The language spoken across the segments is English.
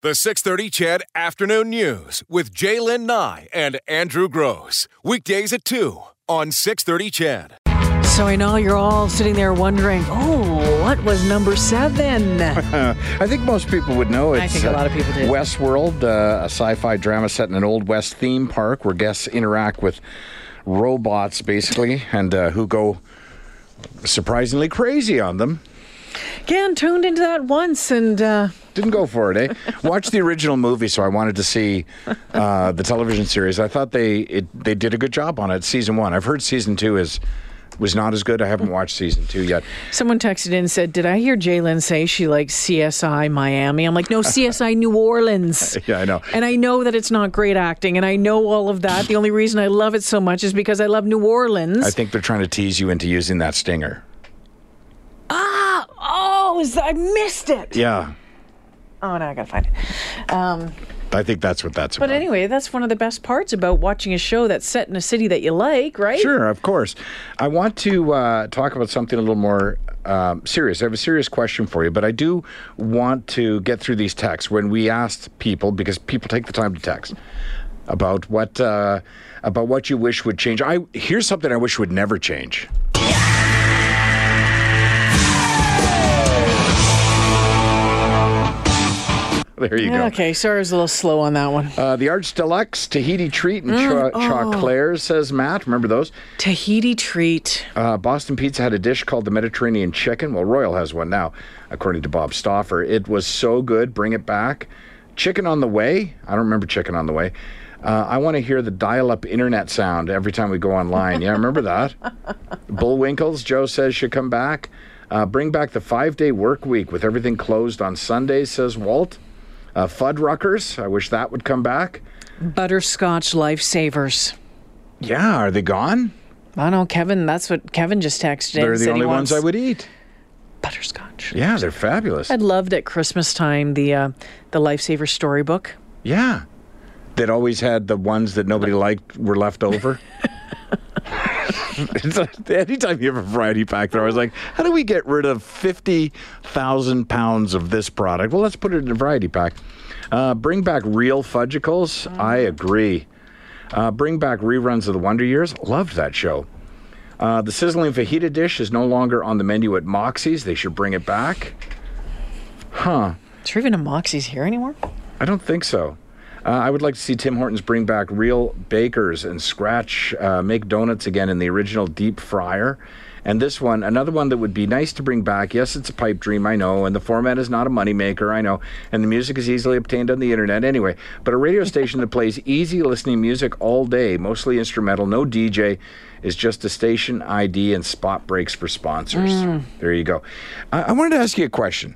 The 630 CHED Afternoon News with J'lyn Nye and Andrew Grose. Weekdays at 2 on 630 CHED. So I know you're all sitting there wondering, oh, what was number seven? I think most people would know it's I think a lot of people did. Westworld, uh, a sci-fi drama set in an old west theme park where guests interact with robots, basically, and uh, who go surprisingly crazy on them. Again, tuned into that once and uh, Didn't go for it, eh? Watched the original movie, so I wanted to see uh, the television series. I thought they it, they did a good job on it. Season one. I've heard season two is was not as good. I haven't watched season two yet. someone texted in and said, Did I hear J'lyn say she likes CSI Miami? I'm like, No, CSI New Orleans. Yeah, I know. And I know that it's not great acting, and I know all of that. The only reason I love it so much is because I love New Orleans. I think they're trying to tease you into using that stinger. Oh, is that, I missed it. Yeah, Oh, no, I gotta find it. Um, I think that's what that's but about. But anyway, that's one of the best parts about watching a show that's set in a city that you like, right? Sure, of course. I want to uh, talk about something a little more um, serious. I have a serious question for you, but I do want to get through these texts. When we asked people, because people take the time to text about what uh, about what you wish would change. I here's something I wish would never change. There you go. Okay, sorry, I was a little slow on that one. Uh, the Arch Deluxe Tahiti Treat and cho- Chocolaires, says Matt. Remember those? Tahiti treat. Uh, Boston Pizza had a dish called the Mediterranean Chicken. Well, Royal has one now, according to Bob Stauffer. It was so good. Bring it back. Chicken on the way. I don't remember chicken on the way. Uh, I want to hear the dial-up internet sound every time we go online. Yeah, remember that? Bullwinkles, Joe says should come back. Uh, bring back the five-day work week with everything closed on Sundays, says Walt. Uh, Fuddruckers, I wish that would come back. Butterscotch lifesavers. Yeah, are they gone? I don't know, Kevin. That's what Kevin just texted. They're the only ones I would eat. Butterscotch. Yeah, they're fabulous. I'd loved at Christmas time the uh, the lifesaver storybook. Yeah. That always had the ones that nobody liked were left over. like, anytime you have a variety pack, they're always like, how do we get rid of 50,000 pounds of this product? Well, let's put it in a variety pack. Uh, bring back real fudgicles. I agree. Uh, bring back reruns of the Wonder Years. Loved that show. Uh, the sizzling fajita dish is no longer on the menu at Moxie's. They should bring it back. Huh. Is there even a Moxie's here anymore? I don't think so. Uh, I would like to see Tim Hortons bring back real bakers and scratch, uh, make donuts again in the original deep fryer. And this one, another one that would be nice to bring back. Yes, it's a pipe dream, I know, and the format is not a moneymaker, I know, and the music is easily obtained on the internet anyway. But a radio station that plays easy listening music all day, mostly instrumental, no DJ, is just a station ID and spot breaks for sponsors. There you go. I, I wanted to ask you a question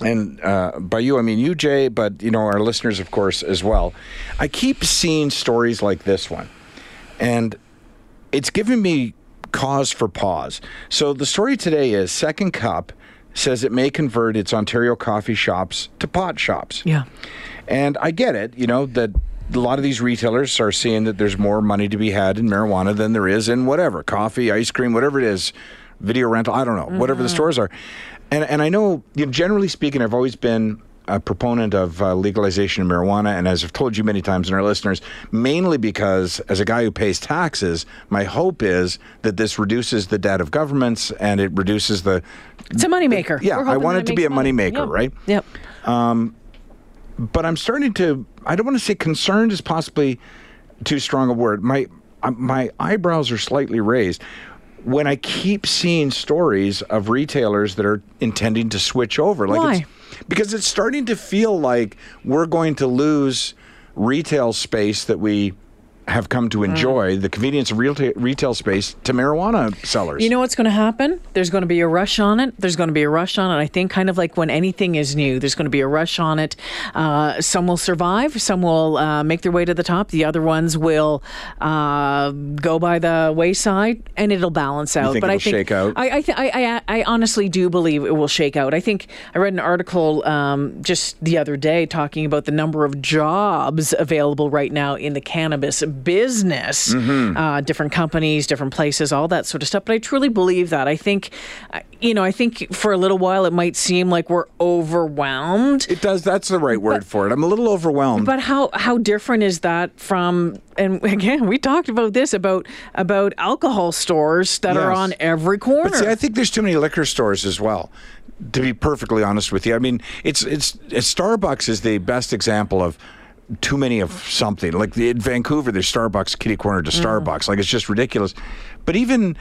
and uh, by you I mean you, Jay, but you know our listeners, of course, as well. I keep seeing stories like this one, and it's giving me cause for pause. So the story today is Second Cup says it may convert its Ontario coffee shops to pot shops. Yeah. And I get it, you know, that a lot of these retailers are seeing that there's more money to be had in marijuana than there is in whatever coffee, ice cream, whatever it is, video rental, I don't know, whatever the stores are. And, and I know, you know, generally speaking, I've always been a proponent of uh, legalization of marijuana, and as I've told you many times and our listeners, mainly because as a guy who pays taxes, my hope is that this reduces the debt of governments and it reduces the. It's a moneymaker. Yeah, I want it to be a money. moneymaker, Yep. right? Yep. Um, but I'm starting to. I don't want to say concerned is possibly too strong a word. My uh, my eyebrows are slightly raised when I keep seeing stories of retailers that are intending to switch over. Like Why? It's, because it's starting to feel like we're going to lose retail space that we have come to enjoy, the convenience of retail, retail space to marijuana sellers. You know what's going to happen? There's going to be a rush on it. There's going to be a rush on it. I think kind of like when anything is new, there's going to be a rush on it. Uh, some will survive. Some will uh, make their way to the top. The other ones will uh, go by the wayside, and it'll balance out. but I think shake out? I I, th- I I I honestly do believe it will shake out. I think I read an article um, just the other day talking about the number of jobs available right now in the cannabis business, uh, different companies, different places, all that sort of stuff. But I truly believe that. I think, you know, I think for a little while it might seem like we're overwhelmed. It does. That's the right word for it. I'm a little overwhelmed. But how how different is that from? And again, we talked about this about about alcohol stores that are on every corner. But see, I think there's too many liquor stores as well. To be perfectly honest with you, I mean, it's it's, it's Starbucks is the best example of too many of something. Like the, in Vancouver, there's Starbucks kitty corner to mm. Starbucks. Like it's just ridiculous. But even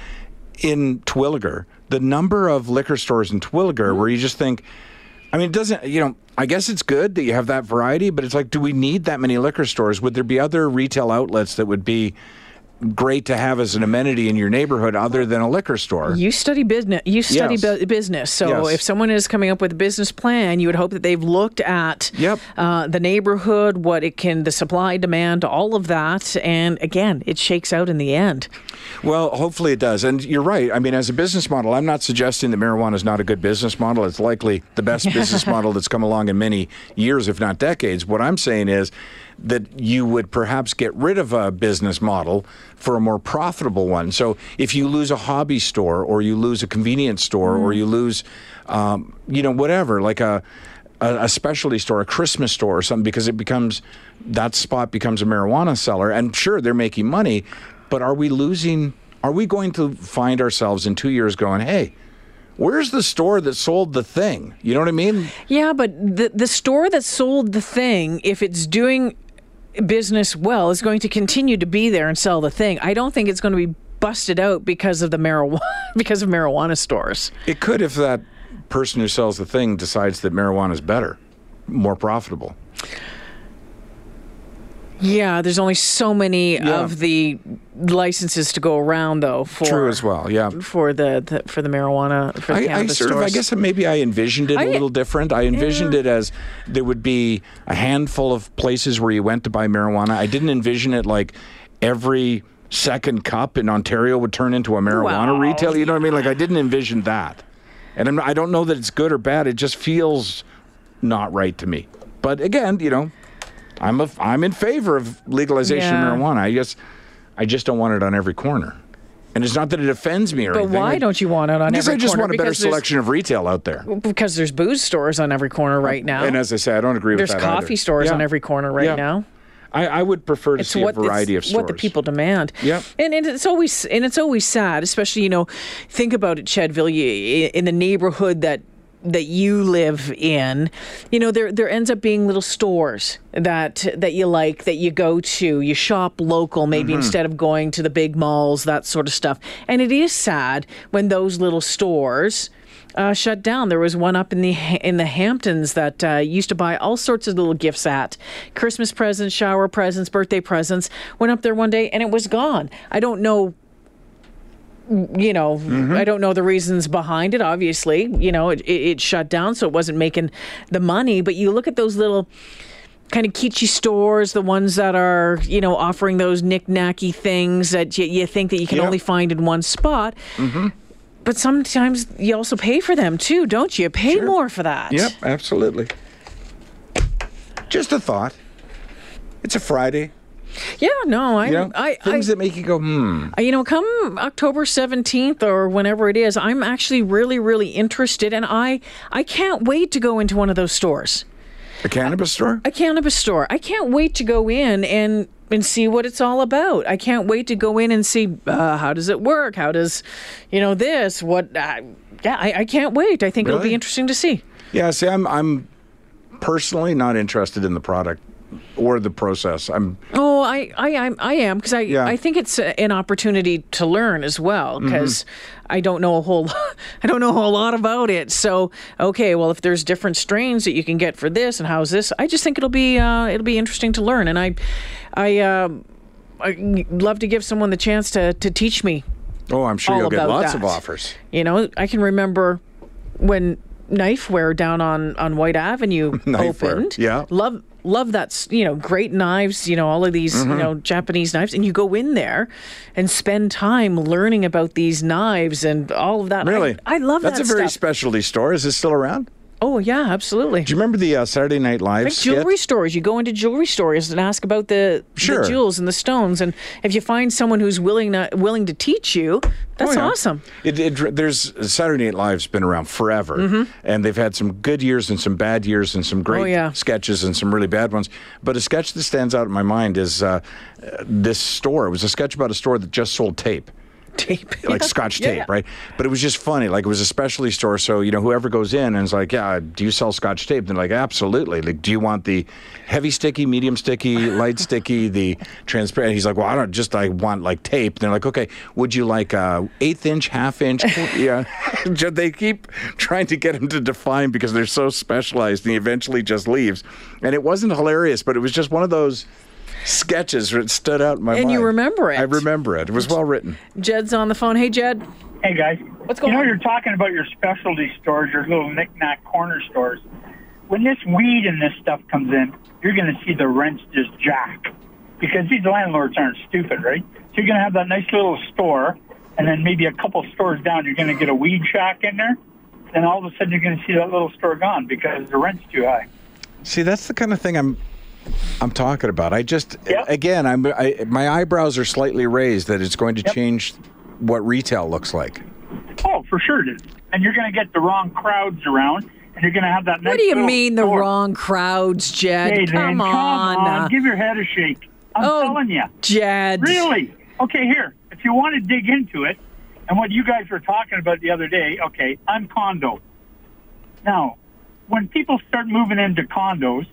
in Terwillegar, the number of liquor stores in Terwillegar mm. where you just think, I mean, it doesn't, you know, I guess it's good that you have that variety, but it's like, do we need that many liquor stores? Would there be other retail outlets that would be great to have as an amenity in your neighborhood other than a liquor store? You study business. You study Yes. bu- business. So Yes. if someone is coming up with a business plan, you would hope that they've looked at Yep. uh, the neighborhood, what it can, the supply, demand, all of that, and again, it shakes out in the end. Well, hopefully it does. And you're right. I mean, as a business model, I'm not suggesting that marijuana is not a good business model. It's likely the best business model that's come along in many years, if not decades. What I'm saying is that you would perhaps get rid of a business model for a more profitable one. So if you lose a hobby store or you lose a convenience store or you lose, um, you know, whatever, like a, a, a specialty store, a Christmas store or something, because it becomes that spot becomes a marijuana seller. And sure, they're making money, but are we losing? Are we going to find ourselves in two years going, hey, where's the store that sold the thing? You know what I mean? Yeah, but the the store that sold the thing, if it's doing business well, is going to continue to be there and sell the thing. I don't think it's going to be busted out because of the marijuana because of marijuana stores. It could if that person who sells the thing decides that marijuana is better, more profitable. Yeah, there's only so many Yeah. of the licenses to go around, though. For True as well. Yeah. for the, the for the marijuana for the I, I cannabis sort of, I guess maybe I envisioned it a I- little different. I envisioned it as there would be a handful of places where you went to buy marijuana. I didn't envision it like every second cup in Ontario would turn into a marijuana Well, retail. You know what I mean? Like I didn't envision that, and I'm, I don't know that it's good or bad. It just feels not right to me. But again, you know, I'm a, I'm in favor of legalization Yeah. of marijuana. I guess I just don't want it on every corner. And it's not that it offends me or But anything. why I- don't you want it on every corner? because I just want a better selection of retail out there. Because there's booze stores on every corner uh, right now. And as I say, I don't agree there's with that. There's coffee either. stores Yeah. on every corner right Yeah. now. I, I would prefer to It's see what a variety of stores. what the people demand. Yep. and, and it's always and it's always sad, especially you know, think about it, Chedville, you, in the neighborhood that that you live in, you know, there there ends up being little stores that that you like that you go to, you shop local maybe Mm-hmm. instead of going to the big malls, that sort of stuff. And it is sad when those little stores uh, shut down. There was one up in the in the Hamptons that uh, used to buy all sorts of little gifts at Christmas presents, shower presents, birthday presents. Went up there one day and it was gone. I don't know. You know, mm-hmm. I don't know the reasons behind it. Obviously, you know, it, it, it shut down, so it wasn't making the money. But you look at those little kind of kitschy stores, the ones that are, you know, offering those knick-knacky things that you, you think that you can Yep. only find in one spot. Mm-hmm. But sometimes you also pay for them too, don't you? Pay more for that. Yep, absolutely. Just a thought. It's a Friday. Yeah, no, I, You know, I, things I, that make you go, hmm. you know, come October 17th or whenever it is, I'm actually really, really interested and I, I can't wait to go into one of those stores. A cannabis store? a cannabis store. I can't wait to go in and and see what it's all about. I can't wait to go in and see uh, how does it work? How does, you know, this? What? Uh, yeah, I, I can't wait. I think it'll be interesting to see. Yeah, see, I'm I'm personally not interested in the product or the process. I'm Oh, I I I'm, I am because I Yeah. I think it's a, an opportunity to learn as well because I don't know a whole I don't know a whole lot about it. So okay, well if there's different strains that you can get for this and how's this, I just think it'll be uh, it'll be interesting to learn. And I I. Um, I love to give someone the chance to, to teach me oh, I'm sure you'll get lots that. of offers. You know, I can remember when Knifewear down on, on Whyte Avenue opened. yeah. Love love that you know great knives you know all of these Mm-hmm. you know japanese knives and you go in there and spend time learning about these knives and all of that Really? i, love that. That's that a very specialty store. Is it still around? Oh yeah, absolutely. Do you remember the uh, Saturday Night Live Like jewelry stores. You go into jewelry stores and ask about the, Sure. the jewels and the stones, and if you find someone who's willing to, willing to teach you, that's Oh, yeah. awesome. It, it, there's Saturday Night Live's been around forever, and they've had some good years and some bad years and some great Mm-hmm. Oh, yeah. sketches and some really bad ones. But a sketch that stands out in my mind is uh, uh, this store. It was a sketch about a store that just sold tape. Tape, like Yeah. scotch tape, yeah. right? But it was just funny. Like it was a specialty store, so you know whoever goes in and is like, "Yeah, do you sell scotch tape?" They're like, "Absolutely." Like, do you want the heavy sticky, medium sticky, light sticky, the transparent? He's like, "Well, I don't just I want like tape." And they're like, "Okay, would you like uh, eighth inch, half inch?" yeah, they keep trying to get him to define because they're so specialized, and he eventually just leaves. And it wasn't hilarious, but it was just one of those. Sketches that stood out in my And mind. And you remember it. I remember it. It was well written. Jed's on the phone. Hey, Jed. Hey guys, What's going you know on? you're talking about your specialty stores, your little knick-knack corner stores. When this weed and this stuff comes in, you're going to see the rents just jack because these landlords aren't stupid, right? So you're going to have that nice little store, and then maybe a couple stores down, you're going to get a weed shack in there. Then all of a sudden, you're going to see that little store gone because the rent's too high. See, that's the kind of thing I'm I'm talking about. I just Yep. again, I'm I, my eyebrows are slightly raised that it's going to Yep. change what retail looks like. Oh, for sure it is. And you're going to get the wrong crowds around, and you're going to have that. Nice What do you little mean the store. wrong crowds, Jed? Hey, come, man, on. come on, give your head a shake. I'm oh, telling you. Jed. Really? Okay, here. If you want to dig into it, and what you guys were talking about the other day, okay, I'm condo. Now, when people start moving into condos,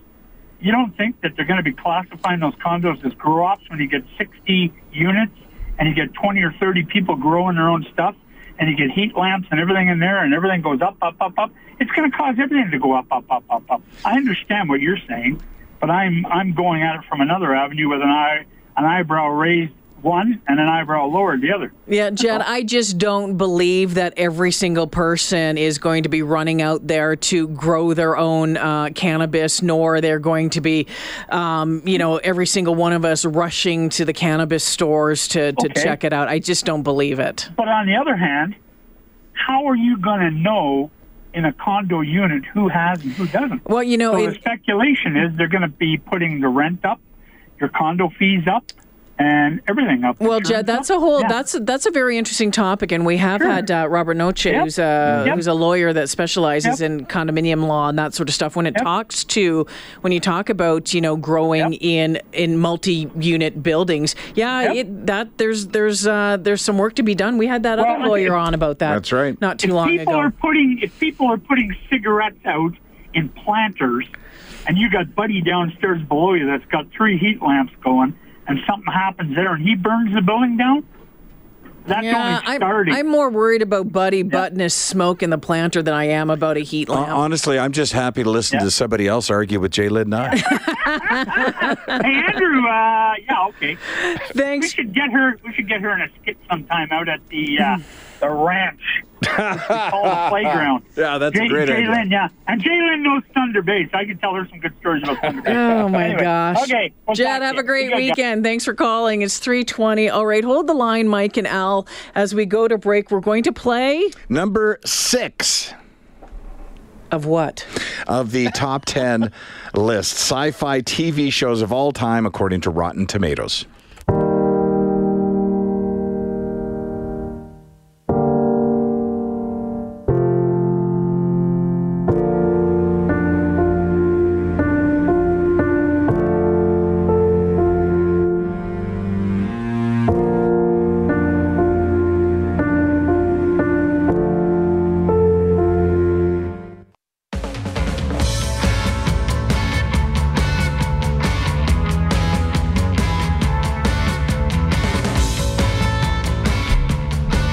you don't think that they're going to be classifying those condos as grow ops when you get 60 units and you get 20 or 30 people growing their own stuff and you get heat lamps and everything in there and everything goes up, up, up, up. It's going to cause everything to go up, up, up, up, up. I understand what you're saying, but I'm I'm going at it from another avenue with an eye an eyebrow raised one and an eyebrow lowered the other. Yeah, Jed, I just don't believe that every single person is going to be running out there to grow their own uh, cannabis, nor they're going to be, um, you know, every single one of us rushing to the cannabis stores to, to Okay. check it out. I just don't believe it. But on the other hand, how are you going to know in a condo unit who has and who doesn't? Well, you know, So it- the speculation is they're going to be putting the rent up, your condo fees up, and everything up. Well, Insurance Jed, that's up. a whole Yeah. that's that's a very interesting topic, and we have Sure. had uh, Robert Noce, Yep. who's a Yep. who's a lawyer that specializes Yep. in condominium law and that sort of stuff. When it Yep. talks to when you talk about you know growing Yep. in in multi-unit buildings, yeah, Yep. it, that there's there's uh, there's some work to be done. We had that Well, other lawyer if- on about that. That's right. Not too if long people ago. are putting if people are putting cigarettes out in planters, and you got Buddy downstairs below you that's got three heat lamps going, and something happens there, and he burns the building down. That's yeah, only I'm. I'm more worried about Buddy butting his smoke in the planter than I am about a heat Hon- lamp. Honestly, I'm just happy to listen Yeah. to somebody else argue with J'lyn Nye. hey Andrew, uh, yeah, okay. Thanks. We should get her. We should get her in a skit sometime out at the uh, the ranch. Which we call the playground. Yeah, that's a Jay, great idea. J'lyn, yeah, and J'lyn knows Thunder Bay, so I can tell her some good stories about Thunder Bay. Oh my Anyway, gosh. Okay, we'll Jed, talk have a great You guys got- weekend. Thanks for calling. It's 320. All right, hold the line, Mike and Al. As we go to break, we're going to play Number six of what? of the top 10 list sci fi TV shows of all time, according to Rotten Tomatoes.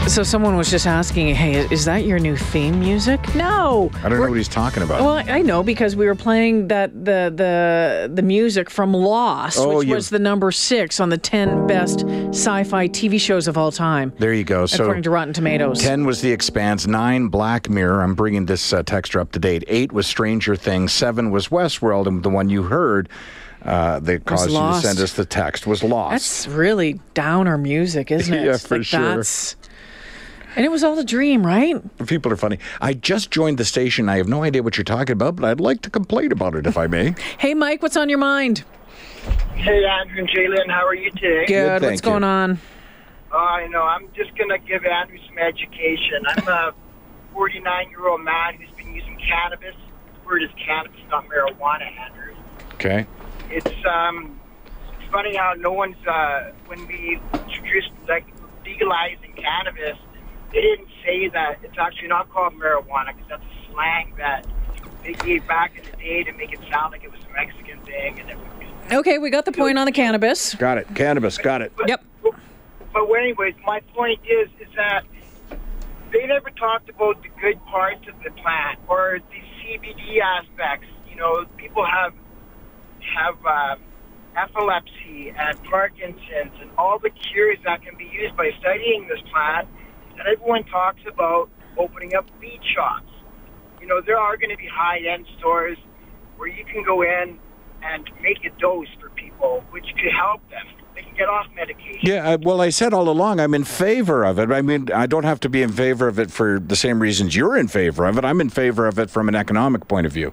So someone was just asking, "Hey, is that your new theme music?" No. I don't know what he's talking about. Well, I know because we were playing that the the the music from Lost, Oh, which you- was the number six on the ten best sci-fi TV shows of all time, there you go. So according to Rotten Tomatoes. 10 was The Expanse, 9 Black Mirror. I'm bringing this uh, texture up to date. 8 was Stranger Things, 7 was Westworld, and the one you heard uh, that caused you to send us the text was Lost. That's really downer music, isn't it? Yeah, for like sure. That's And it was all a dream, right? People are funny. I just joined the station. I have no idea what you're talking about, but I'd like to complain about it if I may. Hey, Mike, what's on your mind? Hey, Andrew and J'lyn, how are you today? Good. thank what's going on? Uh, I know. I'm just going to give Andrew some education. I'm a 49 year old man who's been using cannabis. The word is cannabis, not marijuana, Andrew. Okay. It's um, it's funny how no one's uh, when we introduced like legalizing cannabis, they didn't say that it's actually not called marijuana because that's a slang that they gave back in the day to make it sound like it was a Mexican thing and it was. Okay, we got the point on the cannabis. Got it. Cannabis. Got it. But, Yep. But well, anyways, my point is is that they never talked about the good parts of the plant or the CBD aspects. You know, people have have um, epilepsy and Parkinson's and all the cures that can be used by studying this plant. And everyone talks about opening up weed shops. You know, there are going to be high end stores where you can go in and make a dose for people, which could help them. They can get off medication. Yeah, well, I said all along I'm in favor of it. I mean, I don't have to be in favor of it for the same reasons you're in favor of it. I'm in favor of it from an economic point of view.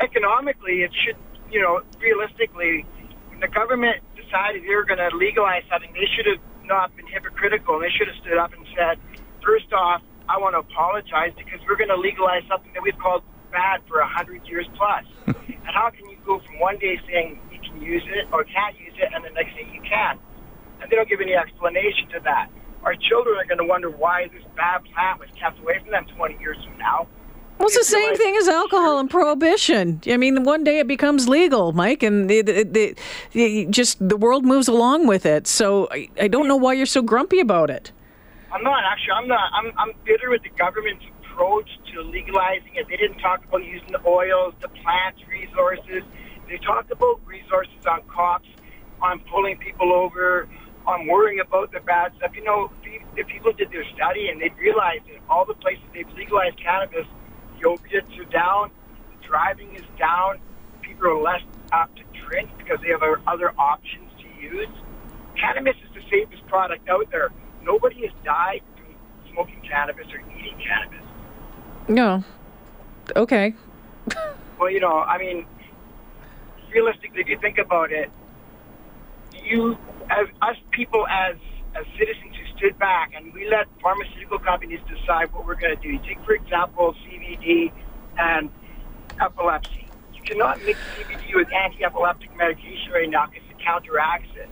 economically, it should, you know, realistically, when the government decided they were going to legalize something, they should have not been hypocritical. They should have stood up and said, first off, I want to apologize because we're going to legalize something that we've called bad for a hundred years plus. and how can you go from one day saying you can use it or can't use it, and the next day you can? And they don't give any explanation to that. Our children are going to wonder why this bad plant was kept away from them 20 years from now. Well, it's the same like- thing as alcohol and prohibition. I mean, one day it becomes legal, Mike, and the, the, the, just the world moves along with it. So I, I don't know why you're so grumpy about it. I'm not actually. I'm not. I'm, I'm bitter with the government's approach to legalizing it. They didn't talk about using the oils, the plant resources. They talked about resources on cops, on pulling people over, on worrying about the bad stuff. You know, if- if people did their study and they'd realize that all the places they've legalized cannabis, opiates are down, driving is down, people are less apt to drink because they have other options to use. Cannabis is the safest product out there. Nobody has died from smoking cannabis or eating cannabis. No. Okay. Well, you know, I mean, realistically, if you think about it, you, as us people, as as citizens stood back and we let pharmaceutical companies decide what we're going to do. Take, for example, CBD and epilepsy. You cannot mix CBD with anti-epileptic medication right now because it counteracts it.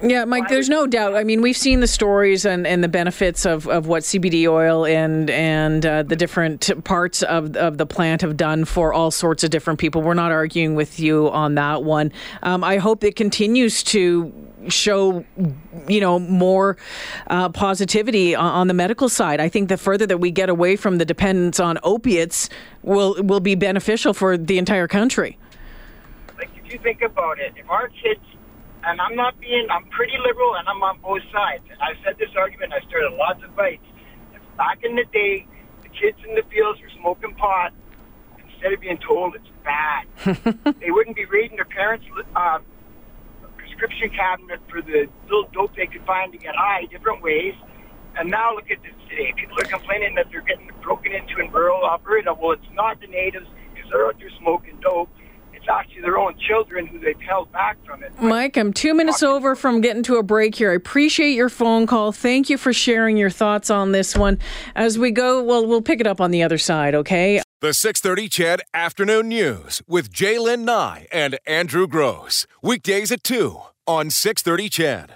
Yeah, Mike, there's no doubt. I mean, we've seen the stories and, and the benefits of, of what CBD oil and and uh, the different parts of, of the plant have done for all sorts of different people. We're not arguing with you on that one. Um, I hope it continues to show, you know, more uh, positivity on, on the medical side. I think the further that we get away from the dependence on opiates will will be beneficial for the entire country. Like, if you think about it, if our kids, and I'm not being, I'm pretty liberal and I'm on both sides. And I've said this argument, I started lots of fights. If back in the day, the kids in the fields were smoking pot, instead of being told it's bad, they wouldn't be reading their parents' uh, prescription cabinet for the little dope they could find to get high different ways. And now look at this today. People are complaining that they're getting broken into in rural Alberta. Well, it's not the natives because they're out there smoking dope. It's actually their own children who they've held back from it. Mike, I'm two minutes over from getting to a break here. I appreciate your phone call. Thank you for sharing your thoughts on this one. As we go, well, we'll pick it up on the other side, okay? The 630 CHED Afternoon News with J'lyn Nye and Andrew Grose. Weekdays at 2 on 630 CHED.